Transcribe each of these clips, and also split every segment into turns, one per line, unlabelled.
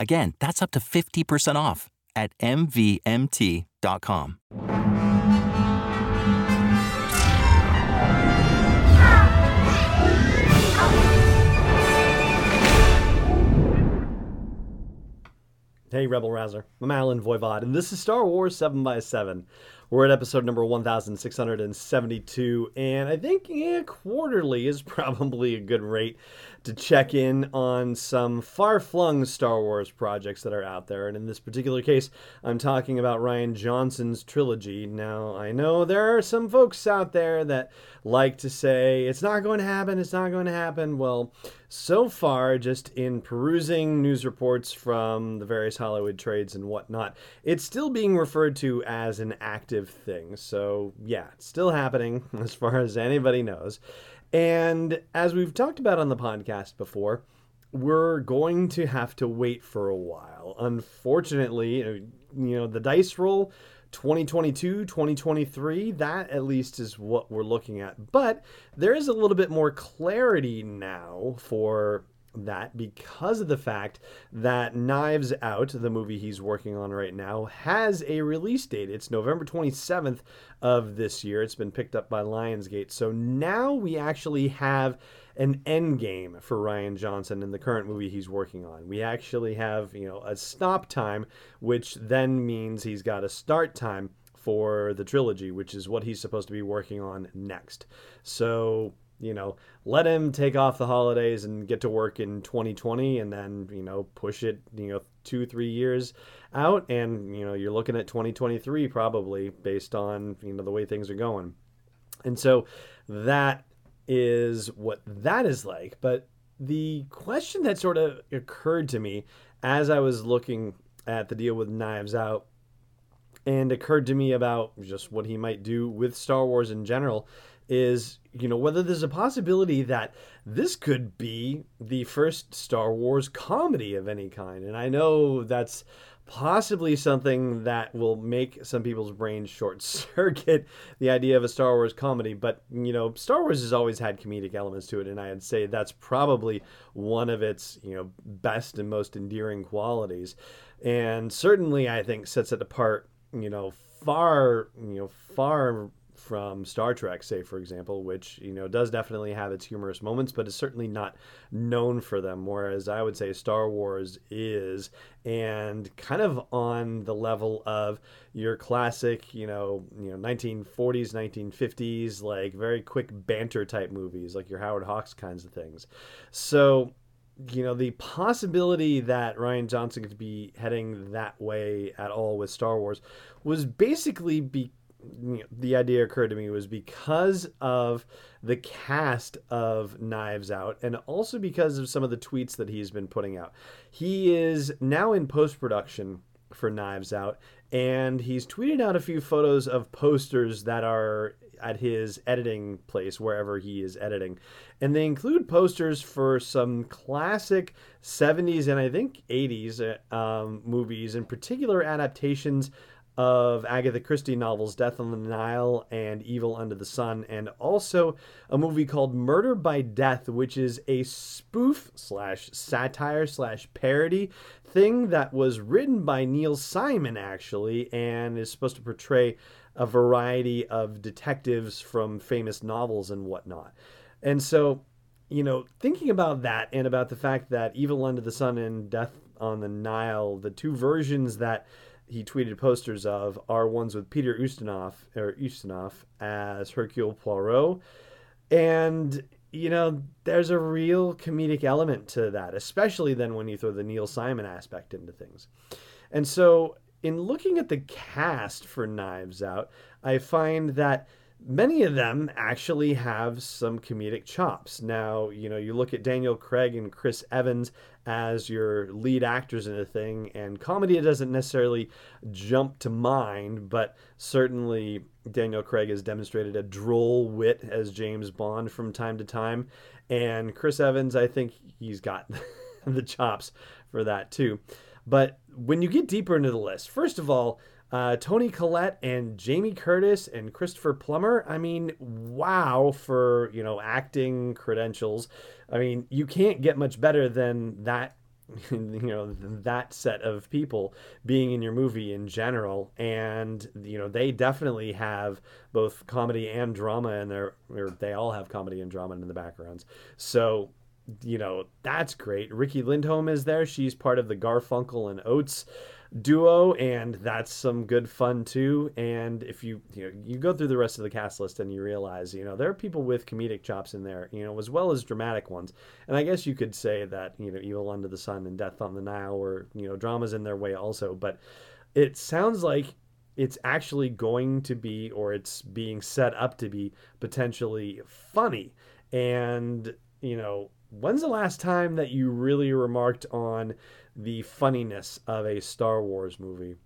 Again, that's up to 50% off at MVMT.com.
Hey, Rebel Rouser. I'm Allen Voivod, and this is Star Wars 7 by 7 We're at episode number 1672, and I think yeah, quarterly is probably a good rate to check in on some far flung Star Wars projects that are out there. And in this particular case, I'm talking about Rian Johnson's trilogy. Now, I know there are some folks out there that like to say, it's not going to happen, it's not going to happen. Well, so far, just in perusing news reports from the various Hollywood trades and whatnot, it's still being referred to as an active thing. So, yeah, it's still happening as far as anybody knows. And as we've talked about on the podcast before, we're going to have to wait for a while. Unfortunately, uh, you know, the dice roll 2022, 2023, that at least is what we're looking at. But there is a little bit more clarity now for that because of the fact that Knives Out, the movie he's working on right now, has a release date. It's November 27th of this year. It's been picked up by Lionsgate. So now we actually have an end game for Rian Johnson in the current movie he's working on. We actually have, you know, a stop time, which then means he's got a start time for the trilogy, which is what he's supposed to be working on next. So you know, let him take off the holidays and get to work in 2020 and then, you know, push it, you know, two, three years out. And, you know, you're looking at 2023 probably based on, you know, the way things are going. And so that is what that is like. But the question that sort of occurred to me as I was looking at the deal with Knives Out and occurred to me about just what he might do with Star Wars in general is you know whether there's a possibility that this could be the first Star Wars comedy of any kind. And I know that's possibly something that will make some people's brains short circuit the idea of a Star Wars comedy. But you know Star Wars has always had comedic elements to it. And I'd say that's probably one of its you know best and most endearing qualities. And certainly I think sets it apart you know far you know far from Star Trek, say for example, which you know does definitely have its humorous moments, but is certainly not known for them. Whereas I would say Star Wars is, and kind of on the level of your classic, you know, you know, 1940s, 1950s, like very quick banter type movies, like your Howard Hawks kinds of things. So you know the possibility that Rian Johnson could be heading that way at all with Star Wars was basically be the idea occurred to me was because of the cast of Knives Out and also because of some of the tweets that he's been putting out. He is now in post production for Knives Out and he's tweeted out a few photos of posters that are at his editing place wherever he is editing and they include posters for some classic 70s and i think 80s uh, um, movies in particular adaptations of Agatha Christie novels Death on the Nile and Evil Under the Sun, and also a movie called Murder by Death, which is a spoof slash satire slash parody thing that was written by Neil Simon, actually, and is supposed to portray a variety of detectives from famous novels and whatnot. And so, you know, thinking about that and about the fact that Evil Under the Sun and Death on the Nile, the two versions that he tweeted posters of are ones with Peter Ustinov or Ustinov as Hercule Poirot, and you know there's a real comedic element to that, especially then when you throw the Neil Simon aspect into things, and so in looking at the cast for Knives Out, I find that many of them actually have some comedic chops. Now, you know, you look at Daniel Craig and Chris Evans as your lead actors in a thing, and comedy doesn't necessarily jump to mind, but certainly Daniel Craig has demonstrated a droll wit as James Bond from time to time, and Chris Evans, I think he's got the chops for that too. But when you get deeper into the list, first of all, uh, Toni Collette and Jamie Curtis and Christopher Plummer. I mean, wow for you know acting credentials. I mean, you can't get much better than that. You know that set of people being in your movie in general, and you know they definitely have both comedy and drama in their, or they all have comedy and drama in the backgrounds. So you know that's great. Riki Lindhome is there; she's part of the Garfunkel and Oates duo, and that's some good fun too. And if you you know you go through the rest of the cast list and you realize you know there are people with comedic chops in there, you know, as well as dramatic ones. And I guess you could say that you know Evil Under the Sun and Death on the Nile or you know dramas in their way also, but it sounds like it's actually going to be or it's being set up to be potentially funny and you know when's the last time that you really remarked on the funniness of a Star Wars movie.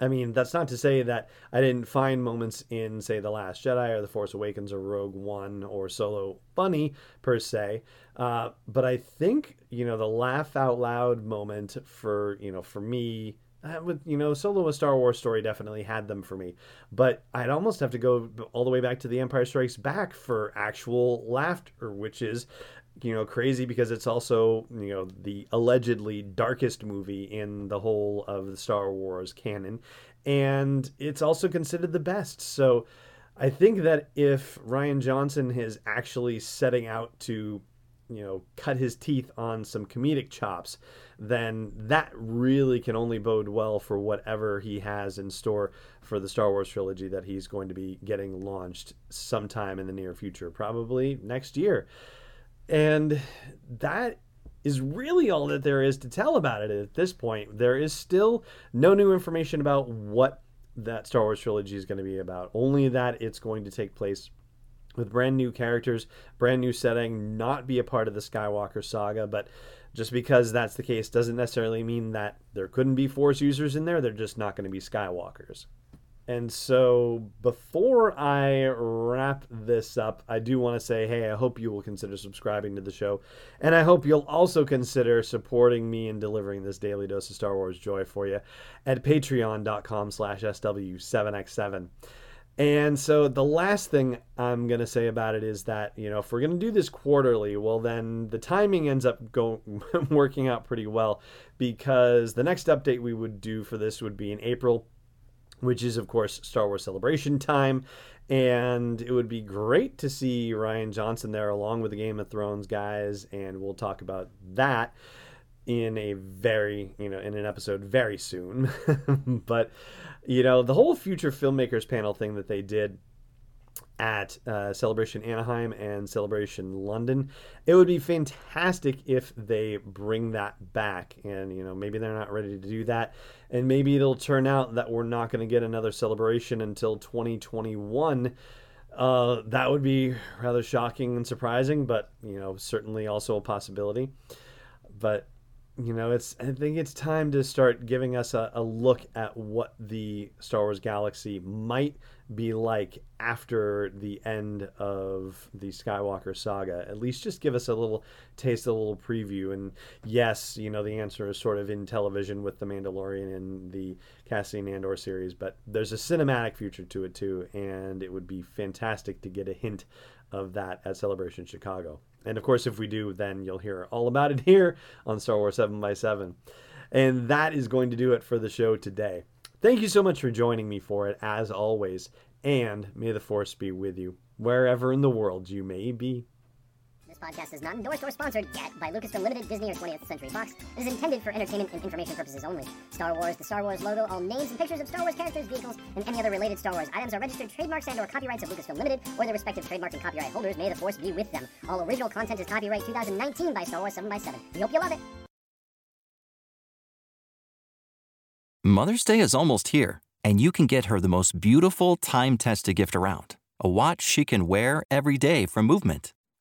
I mean, that's not to say that I didn't find moments in, say, The Last Jedi or The Force Awakens or Rogue One or Solo funny per se, uh, but I think you know the laugh out loud moment for you know for me uh, with you know Solo a Star Wars story definitely had them for me, but I'd almost have to go all the way back to The Empire Strikes Back for actual laughter, which is you know crazy because it's also you know the allegedly darkest movie in the whole of the Star Wars canon. And it's also considered the best. So I think that if Rian Johnson is actually setting out to you know cut his teeth on some comedic chops then that really can only bode well for whatever he has in store for the Star Wars trilogy that he's going to be getting launched sometime in the near future probably next year and that is really all that there is to tell about it at this point. There is still no new information about what that Star Wars trilogy is going to be about, only that it's going to take place with brand new characters, brand new setting, not be a part of the Skywalker saga. But just because that's the case doesn't necessarily mean that there couldn't be Force users in there. They're just not going to be Skywalkers. And so, before I wrap this up, I do want to say, hey, I hope you will consider subscribing to the show. And I hope you'll also consider supporting me in delivering this daily dose of Star Wars joy for you at patreon.com slash SW7X7. And so, the last thing I'm going to say about it is that, you know, if we're going to do this quarterly, well, then the timing ends up going working out pretty well because the next update we would do for this would be in April which is, of course, Star Wars Celebration time. And it would be great to see Rian Johnson there along with the Game of Thrones guys. And we'll talk about that in a very, you know, in an episode very soon. but, you know, the whole future filmmakers panel thing that they did at uh, Celebration Anaheim and Celebration London. It would be fantastic if they bring that back. And, you know, maybe they're not ready to do that. And maybe it'll turn out that we're not going to get another celebration until 2021. Uh, that would be rather shocking and surprising, but, you know, certainly also a possibility. But you know, it's I think it's time to start giving us a, a, look at what the Star Wars galaxy might be like after the end of the Skywalker saga. At least just give us a little taste, a little preview. And yes, you know, the answer is sort of in television with The Mandalorian and the Cassian Andor series, but there's a cinematic future to it too, and it would be fantastic to get a hint of that at Celebration Chicago. And of course, if we do, then you'll hear all about it here on Star Wars 7 by 7 And that is going to do it for the show today. Thank you so much for joining me for it, as always. And may the Force be with you, wherever in the world you may be.
Podcast is not endorsed or sponsored yet by Lucasfilm Limited, Disney, or 20th Century Fox. It is intended for entertainment and information purposes only. Star Wars, the Star Wars logo, all names and pictures of Star Wars characters, vehicles, and any other related Star Wars items are registered trademarks and/or copyrights of Lucasfilm Limited or their respective trademark and copyright holders. May the force be with them. All original content is copyright 2019 by Star Wars 7x7. We hope you love it.
Mother's Day is almost here, and you can get her the most beautiful time tested gift around a watch she can wear every day from Movement.